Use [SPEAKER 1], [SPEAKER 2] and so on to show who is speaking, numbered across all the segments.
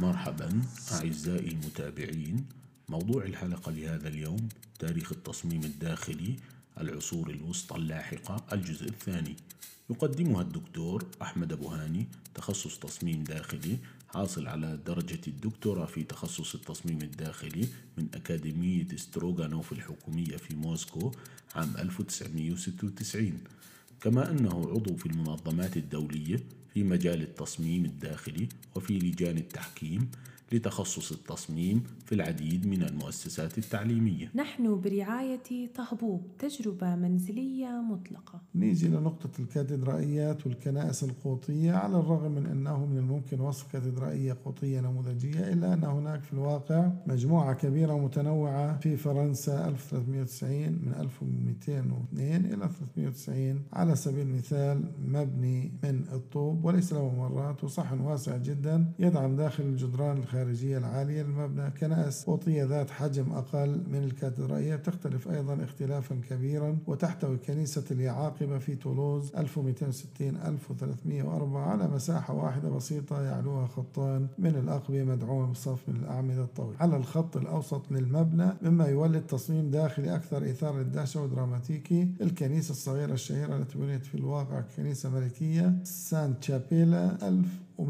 [SPEAKER 1] مرحبا أعزائي المتابعين. موضوع الحلقة لهذا اليوم تاريخ التصميم الداخلي العصور الوسطى اللاحقة الجزء الثاني. يقدمها الدكتور أحمد أبو هاني تخصص تصميم داخلي حاصل على درجة الدكتوراه في تخصص التصميم الداخلي من أكاديمية ستروغانوف الحكومية في موسكو عام 1996 كما أنه عضو في المنظمات الدولية في مجال التصميم الداخلي وفي لجان التحكيم. لتخصص التصميم في العديد من المؤسسات التعليمية.
[SPEAKER 2] نحن برعاية طهبوب تجربة منزلية مطلقة.
[SPEAKER 3] نيجي لنقطة الكاتدرائيات والكنائس القوطية على الرغم من أنه من الممكن وصف كاتدرائية قوطية نموذجية إلا أن هناك في الواقع مجموعة كبيرة متنوعة في فرنسا 1390 من 1202 إلى 390 على سبيل المثال مبني من الطوب وليس له ممرات وصحن واسع جدا يدعم داخل الجدران الخارجية الخارجية العالية للمبنى كنائس قوطية ذات حجم أقل من الكاتدرائية تختلف أيضا اختلافا كبيرا وتحتوي كنيسة اليعاقبة في تولوز 1260 1304 على مساحة واحدة بسيطة يعلوها خطان من الأقبية مدعومة بصف من الأعمدة الطويلة. على الخط الأوسط للمبنى مما يولد تصميم داخلي أكثر إثارة للدهشة ودراماتيكي. الكنيسة الصغيرة الشهيرة التي بنيت في الواقع كنيسة ملكية سانت شابيلا 1000 و242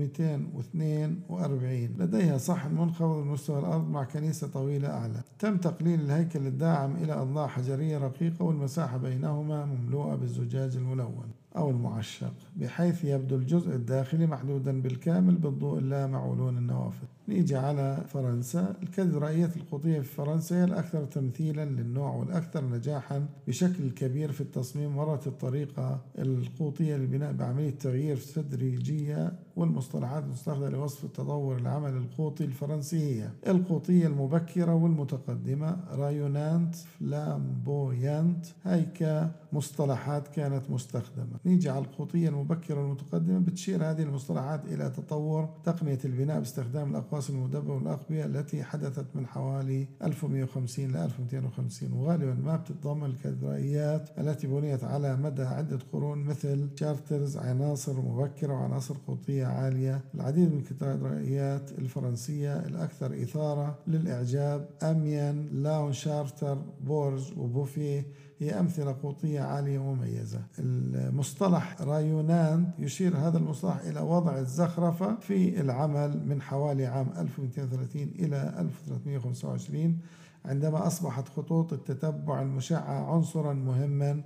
[SPEAKER 3] لديها صحن منخفض بمستوى الأرض مع كنيسة طويلة أعلى. تم تقليل الهيكل الداعم إلى أضلاع حجرية رقيقة والمساحة بينهما مملوءة بالزجاج الملون أو المعشق بحيث يبدو الجزء الداخلي محدودا بالكامل بالضوء اللامع ولون النوافذ. نيجي على فرنسا. الكاتدرائية القوطية في فرنسا هي الأكثر تمثيلا للنوع والأكثر نجاحا بشكل كبير في التصميم مرت الطريقة القوطية للبناء بعملية تغيير تدريجية والمصطلحات المستخدمة لوصف التطور العمل القوطي الفرنسي هي القوطية المبكرة والمتقدمة رايونانت فلامبويانت. هي كمصطلحات كانت مستخدمة. نيجي على القوطية المبكرة والمتقدمة بتشير هذه المصطلحات إلى تطور تقنية البناء باستخدام الأقواس المدببة والأقبية التي حدثت من حوالي 1150 ل 1250 وغالبا ما بتتضمن الكاتدرائيات التي بنيت على مدى عدة قرون مثل شارترز عناصر مبكرة وعناصر قوطية. عالية العديد من الكاتدرائيات الفرنسية الأكثر إثارة للإعجاب. أميان لاون شارتر بورج وبوفيه هي أمثلة قوطية عالية ومميزة. المصطلح رايونان يشير هذا المصطلح إلى وضع الزخرفة في العمل من حوالي عام 1230 إلى 1325 عندما أصبحت خطوط التتبع المشعة عنصرا مهما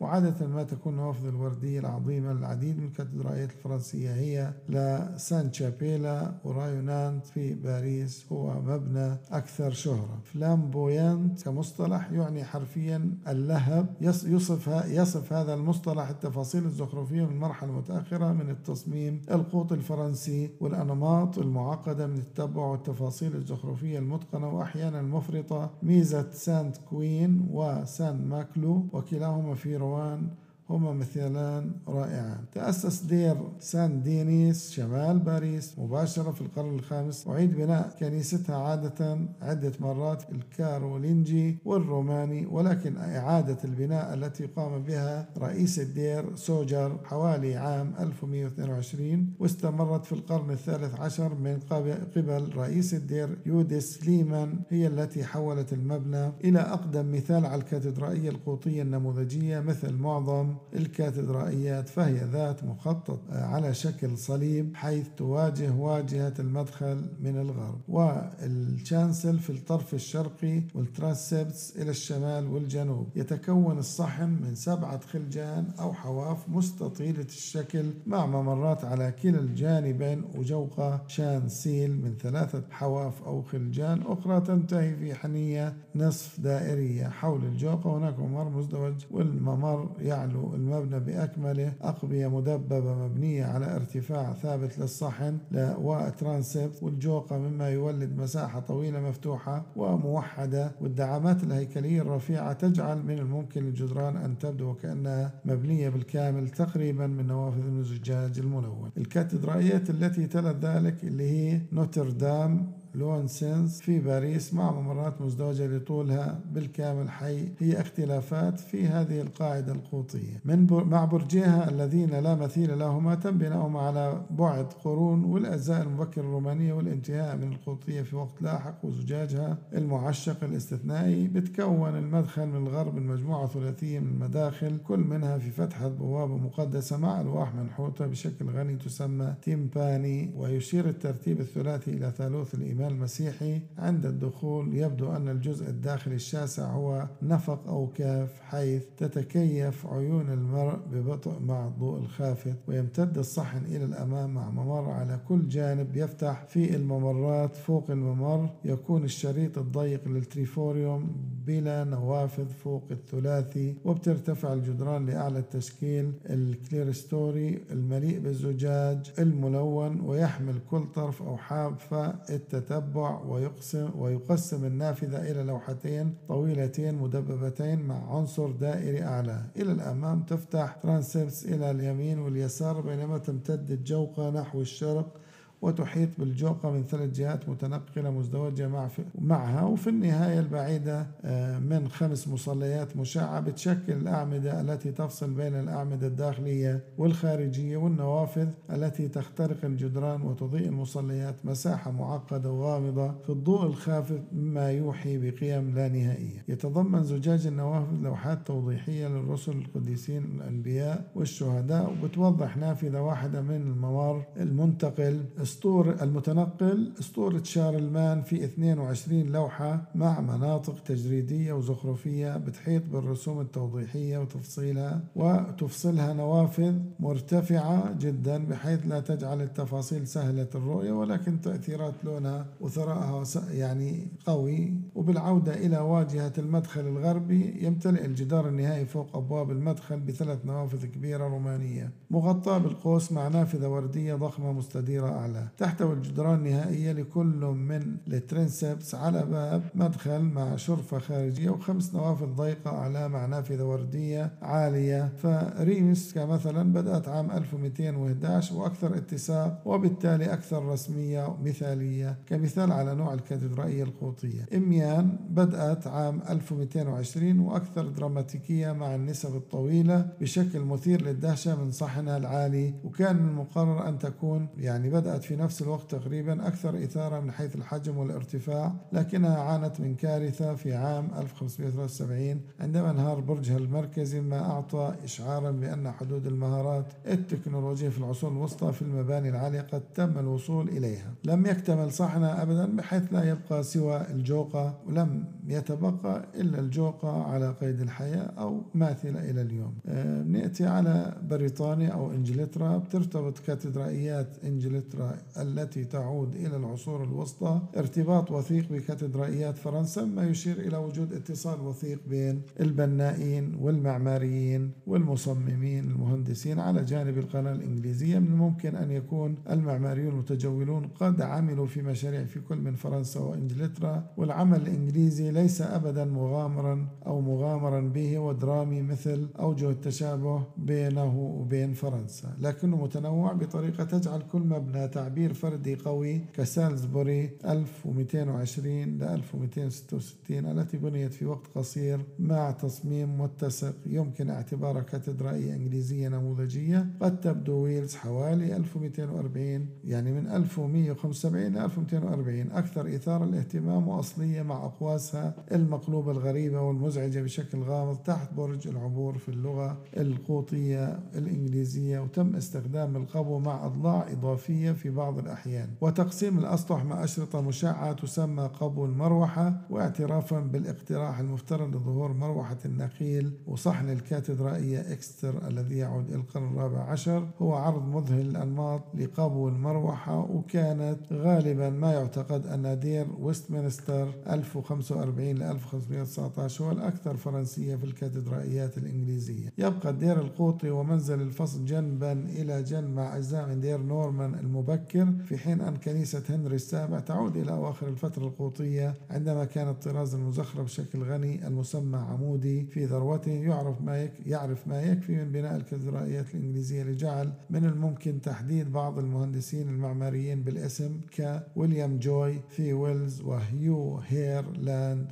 [SPEAKER 3] وعادة ما تكون النوافذ الوردية العظيمة العديد من الكاتدرائيات الفرنسية هي لا سان شابيلا ورايونانت في باريس. هو مبنى أكثر شهرة. فلامبويانت كمصطلح يعني حرفيا اللهب. يصف, يصف هذا المصطلح التفاصيل الزخرفية من مرحلة متأخرة من التصميم القوطي الفرنسي والأنماط المعقدة من التتبع والتفاصيل الزخرفية المتقنة وأحيانا المفرطة. ميزة سانت أوين وسان ماكلو وكلاهما في روان, هما مثالان رائعان. تأسس دير سان دينيس شمال باريس مباشرة في القرن الخامس. وأعيد بناء كنيستها عادة عدة مرات الكارولينجي والروماني ولكن إعادة البناء التي قام بها رئيس الدير سوجر حوالي عام 1122 واستمرت في القرن الثالث عشر من قبل رئيس الدير يودس كليمان هي التي حولت المبنى إلى أقدم مثال على الكاتدرائية القوطية النموذجية مثل معظم الكاتدرائيات فهي ذات مخطط على شكل صليب حيث تواجه واجهة المدخل من الغرب. وال chancel في الطرف الشرقي وال transepts إلى الشمال والجنوب. يتكون الصحن من سبعة خلجان أو حواف مستطيلة الشكل مع ممرات على كلا الجانبين وجوقة chancel من ثلاثة حواف أو خلجان أخرى تنتهي في حنية نصف دائرية حول الجوقة هناك ممر مزدوج والممر يعلو المبنى بأكمله أقبية مدببة مبنية على ارتفاع ثابت للصحن و transept والجوقة مما يولد مساحة طويلة مفتوحة وموحدة والدعامات الهيكلية الرفيعة تجعل من الممكن للجدران أن تبدو وكأنها مبنية بالكامل تقريبا من نوافذ الزجاج الملون. الكاتدرائيات التي تلت ذلك اللي هي نوتردام لونسنس في باريس مع ممرات مزدوجة لطولها بالكامل حي. هي اختلافات في هذه القاعدة القوطية. من مع برجيها الذين لا مثيل لهما تم بناؤهم على بعد قرون والأجزاء المبكرة الرومانية والانتهاء من القوطية في وقت لاحق وزجاجها المعشق الاستثنائي بتكون المدخل من الغرب المجموعة ثلاثية من المداخل كل منها في فتحة بوابة مقدسة مع ألواح منحوتة بشكل غني تسمى tympani ويشير الترتيب الثلاثي إلى ثالوث الإيمان المسيحي عند الدخول يبدو أن الجزء الداخلي الشاسع هو نفق أو كهف حيث تتكيف عيون المرء ببطء مع الضوء الخافت ويمتد الصحن إلى الأمام مع ممر على كل جانب يفتح في الممرات فوق الممر. يكون الشريط الضيق لل triforium بلا نوافذ فوق الثلاثي وبترتفع الجدران لأعلى لتشكيل ال clerestory المليء بالزجاج الملون ويحمل كل طرف أو حافة التتبع ويقسم, ويقسم النافذة إلى لوحتين طويلتين مدببتين مع عنصر دائري أعلى. إلى الأمام تفتح transepts إلى اليمين واليسار بينما تمتد الجوقة نحو الشرق وتحيط بالجوقة من ثلاث جهات متنقلة مزدوجة مع معها. وفي النهاية البعيدة آه، من خمس مصليات مشعة بتشكل الأعمدة التي تفصل بين الأعمدة الداخلية والخارجية والنوافذ التي تخترق الجدران وتضيء المصليات مساحة معقدة وغامضة في الضوء الخافت مما يوحي بقيم لا نهائية. يتضمن زجاج النوافذ لوحات توضيحية للرسل القديسين الأنبياء والشهداء وبتوضح نافذة واحدة من الممر المنتقل. اسطور المتنقل اسطورة شارلمان في 22 لوحة مع مناطق تجريدية وزخرفية بتحيط بالرسوم التوضيحية وتفصيلها وتفصلها نوافذ مرتفعة جدا بحيث لا تجعل التفاصيل سهلة الرؤية ولكن تأثيرات لونها وثرائها يعني قوي. وبالعودة إلى واجهة المدخل الغربي يمتلئ الجدار النهائي فوق أبواب المدخل بثلاث نوافذ كبيرة رومانية مغطاة بالقوس مع نافذة وردية ضخمة مستديرة أعلى. تحتوي الجدران النهائية لكل من الترنسبس على باب مدخل مع شرفة خارجية وخمس نوافذ ضيقة أعلى مع نافذة وردية عالية. فريمس كمثلا بدأت عام 1211 وأكثر اتساق وبالتالي أكثر رسمية ومثالية كمثال على نوع الكاتدرائية القوطية. إميان بدأت عام 1220 وأكثر دراماتيكية مع النسب الطويلة بشكل مثير للدهشة من صحنها العالي وكان من المقرر أن تكون يعني بدأت في نفس الوقت تقريبا أكثر إثارة من حيث الحجم والارتفاع لكنها عانت من كارثة في عام 1573 عندما انهار برجها المركزي ما أعطى إشعارا بأن حدود المهارات التكنولوجية في العصور الوسطى في المباني العالية قد تم الوصول إليها. لم يكتمل صحنها أبدا بحيث لا يبقى سوى الجوقة ولم يتبقى إلا الجوقة على قيد الحياة أو ماثلة إلى اليوم. آه، نأتي على بريطانيا أو إنجلترا. بترتبط كاتدرائيات إنجلترا التي تعود إلى العصور الوسطى. ارتباط وثيق بكاتدرائيات فرنسا ما يشير إلى وجود اتصال وثيق بين البنائين والمعماريين والمصممين المهندسين على جانب القناة الإنجليزية. من الممكن أن يكون المعماريون المتجولون قد عملوا في مشاريع في كل من فرنسا وإنجلترا والعمل الإنجليزي ليس أبدا مغامرا أو مغامرا به ودرامي مثل أوجه التشابه بينه وبين فرنسا لكنه متنوع بطريقة تجعل كل مبنى تعبير فردي قوي كسالزبوري 1220 ل 1266 التي بنيت في وقت قصير مع تصميم متسق يمكن اعتبارها كاتدرائية إنجليزية نموذجية. قد تبدو ويلز حوالي 1240 يعني من 1175 ل 1240 أكثر إثارة الاهتمام وأصلية مع أقواسها المقلوبة الغريبة والمزعجة بشكل غامض تحت برج العبور في اللغة القوطية الإنجليزية وتم استخدام القبو مع أضلاع إضافية في بعض الأحيان. وتقسيم الأسطح مع أشرطة مشعة تسمى قبو المروحة واعترافا بالاقتراح المفترض لظهور مروحة النقيل وصحن الكاتدرائية إكستر الذي يعود إلى القرن الرابع عشر. هو عرض مذهل الأنماط لقبو المروحة وكانت غالبا ما يعتقد أن دير ويستمنستر 1045 1540 ل 1519 هو الأكثر فرنسية في الكاتدرائيات الإنجليزية. يبقى الدير القوطي ومنزل الفصل جنبا إلى جنب مع أجزاء من دير نورمان المبكر في حين أن كنيسة هنري السابع تعود إلى أواخر الفترة القوطية عندما كان الطراز المزخرف بشكل غني المسمى عمودي في ذروته يعرف ما يعرف ما يكفي من بناء الكاتدرائيات الإنجليزية لجعل من الممكن تحديد بعض المهندسين المعماريين بالاسم كويليام جوي في ويلز وهيو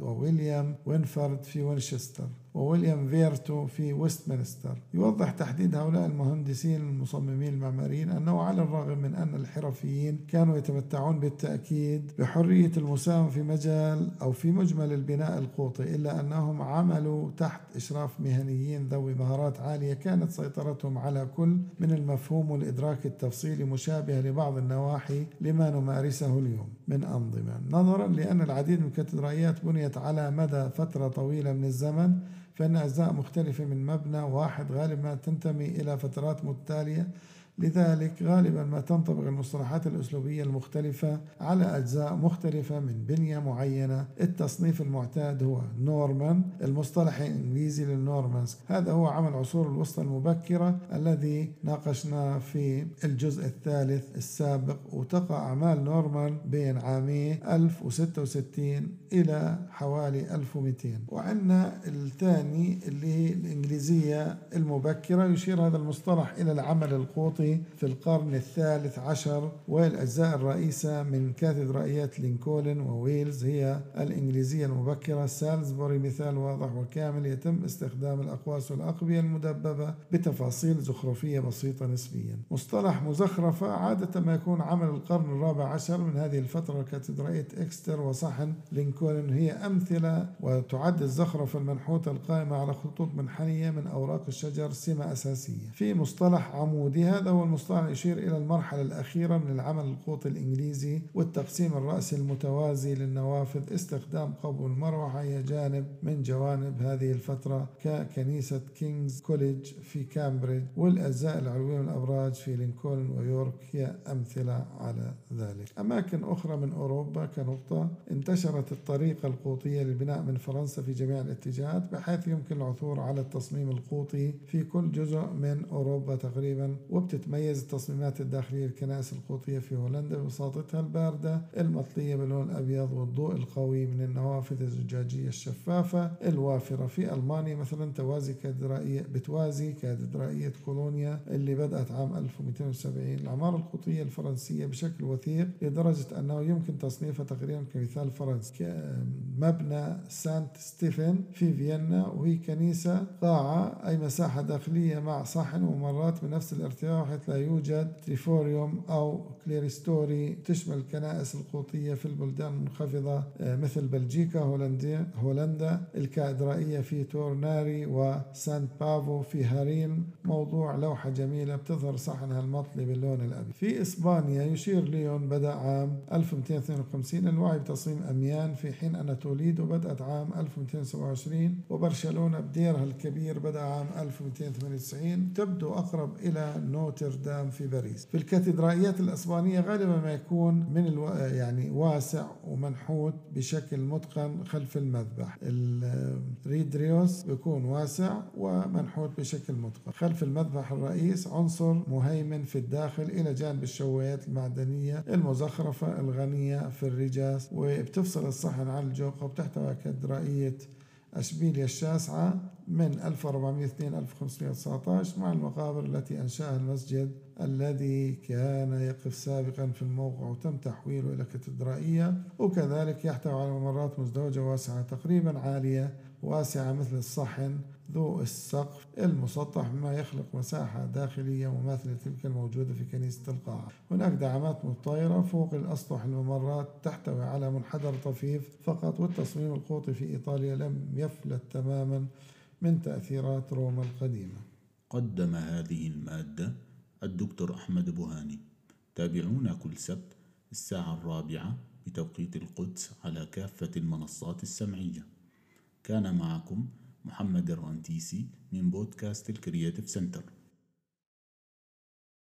[SPEAKER 3] وويليام وينفرد في وينشستر وويليام فيرتو في ويستمنستر يوضح تحديد هؤلاء المهندسين المصممين المعماريين أنه على الرغم من أن الحرفيين كانوا يتمتعون بالتأكيد بحرية المساهمة في مجال أو في مجمل البناء القوطي إلا أنهم عملوا تحت إشراف مهنيين ذوي مهارات عالية كانت سيطرتهم على كل من المفهوم والإدراك التفصيلي مشابهة لبعض النواحي لما نمارسه اليوم. من أنظمة نظرا لأن العديد من الكاتدرائيات بنيت على مدى فترة طويلة من الزمن فإن أجزاء مختلفة من مبنى واحد غالبا تنتمي إلى فترات متتالية لذلك غالبا ما تنطبق المصطلحات الأسلوبية المختلفة على أجزاء مختلفة من بنية معينة. التصنيف المعتاد هو نورمان المصطلح الإنجليزي للنورمانز هذا هو عمل عصور الوسطى المبكرة الذي ناقشناه في الجزء الثالث السابق وتقع أعمال نورمان بين عامي 1066 إلى حوالي 1200 وعندنا الثاني اللي هي الإنجليزية المبكرة يشير هذا المصطلح إلى العمل القوطي في القرن الثالث عشر والأجزاء الرئيسة من كاتدرائيات لينكولن وويلز هي الإنجليزية المبكرة سالزبوري مثال واضح وكامل يتم استخدام الأقواس والأقبية المدببة بتفاصيل زخرفية بسيطة نسبيا. مصطلح مزخرفة عادة ما يكون عمل القرن الرابع عشر من هذه الفترة كاتدرائية إكستر وصحن لينكولن هي أمثلة وتعد الزخرفة المنحوتة القائمة على خطوط منحنية من أوراق الشجر سمة أساسية. في مصطلح عمودي هذا هو المصطلح يشير إلى المرحلة الأخيرة من العمل القوطي الإنجليزي والتقسيم الرأسي المتوازي للنوافذ استخدام قبو المروحة هي جانب من جوانب هذه الفترة ككنيسة كينجز كوليدج في كامبريدج والأجزاء العلوية من الأبراج في لينكولن ويورك هي أمثلة على ذلك. أماكن أخرى من أوروبا كنقطة انتشرت الطريقة القوطية للبناء من فرنسا في جميع الاتجاهات بحيث يمكن العثور على التصميم القوطي في كل جزء من أوروبا تقريبا وبتتميز التصميمات الداخلية للكنائس القوطية في هولندا ببساطتها الباردة المطلية باللون الأبيض والضوء القوي من النوافذ الزجاجية الشفافة الوافرة في ألمانيا مثلا توازي كاتدرائية بتوازي كاتدرائية كولونيا اللي بدأت عام 1270 العمارة القوطية الفرنسية بشكل وثيق لدرجة أنه يمكن تصنيفها تقريبا كمثال فرنسي. مبنى سانت ستيفن في فيينا وهي كنيسة قاعة أي مساحة داخلية مع صحن وممرات بنفس الارتفاع لا يوجد triforium أو clerestory تشمل الكنائس القوطية في البلدان المنخفضة مثل بلجيكا هولندا هولندا الكاتدرائية في تورناي وسانت بافو في هارلم موضوع لوحة جميلة بتظهر صحنها المطلي باللون الأبيض. في إسبانيا يشير ليون بدأ عام 1252 الوعي بتصميم أميان في حين أن توليدو بدأت عام 1227 وبرشلونة بديرها الكبير بدأ عام 1298 تبدو أقرب إلى نوتردام في باريس. في الكاتدرائيات الإسبانية غالبا ما يكون من ألو... يعني واسع ومنحوت بشكل متقن خلف المذبح. الريدريوس بيكون واسع ومنحوت بشكل متقن. خلف المذبح الرئيس عنصر مهيمن في الداخل إلى جانب الشوايات المعدنية المزخرفة الغنية في الرجاس وبتفصل الصحن عن الجوقة وبتحتوي كاتدرائية أشبيليا الشاسعة من 1402 1519 مع المقابر التي أنشأها المسجد الذي كان يقف سابقا في الموقع وتم تحويله إلى كاتدرائية وكذلك يحتوي على ممرات مزدوجة واسعة تقريبا عالية واسعة مثل الصحن ذو السقف المسطح مما يخلق مساحة داخلية مماثلة تلك الموجودة في كنيسة القاعة. هناك دعامات مطايرة فوق الأسطح الممرات تحتوي على منحدر طفيف فقط والتصميم القوطي في إيطاليا لم يفلت تماما من تأثيرات روما القديمة.
[SPEAKER 1] قدم هذه المادة الدكتور أحمد بوهاني. تابعونا كل سبت الساعة الرابعة بتوقيت القدس على كافة المنصات السمعية. كان معكم محمد الرنتيسي من بودكاست ال Creative Center.